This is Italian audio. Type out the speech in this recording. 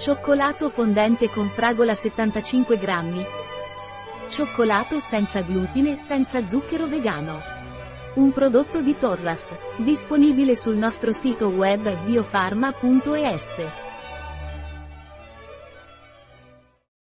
Cioccolato fondente con fragola 75 grammi. Cioccolato senza glutine e senza zucchero vegano. Un prodotto di Torras, disponibile sul nostro sito web biofarma.es.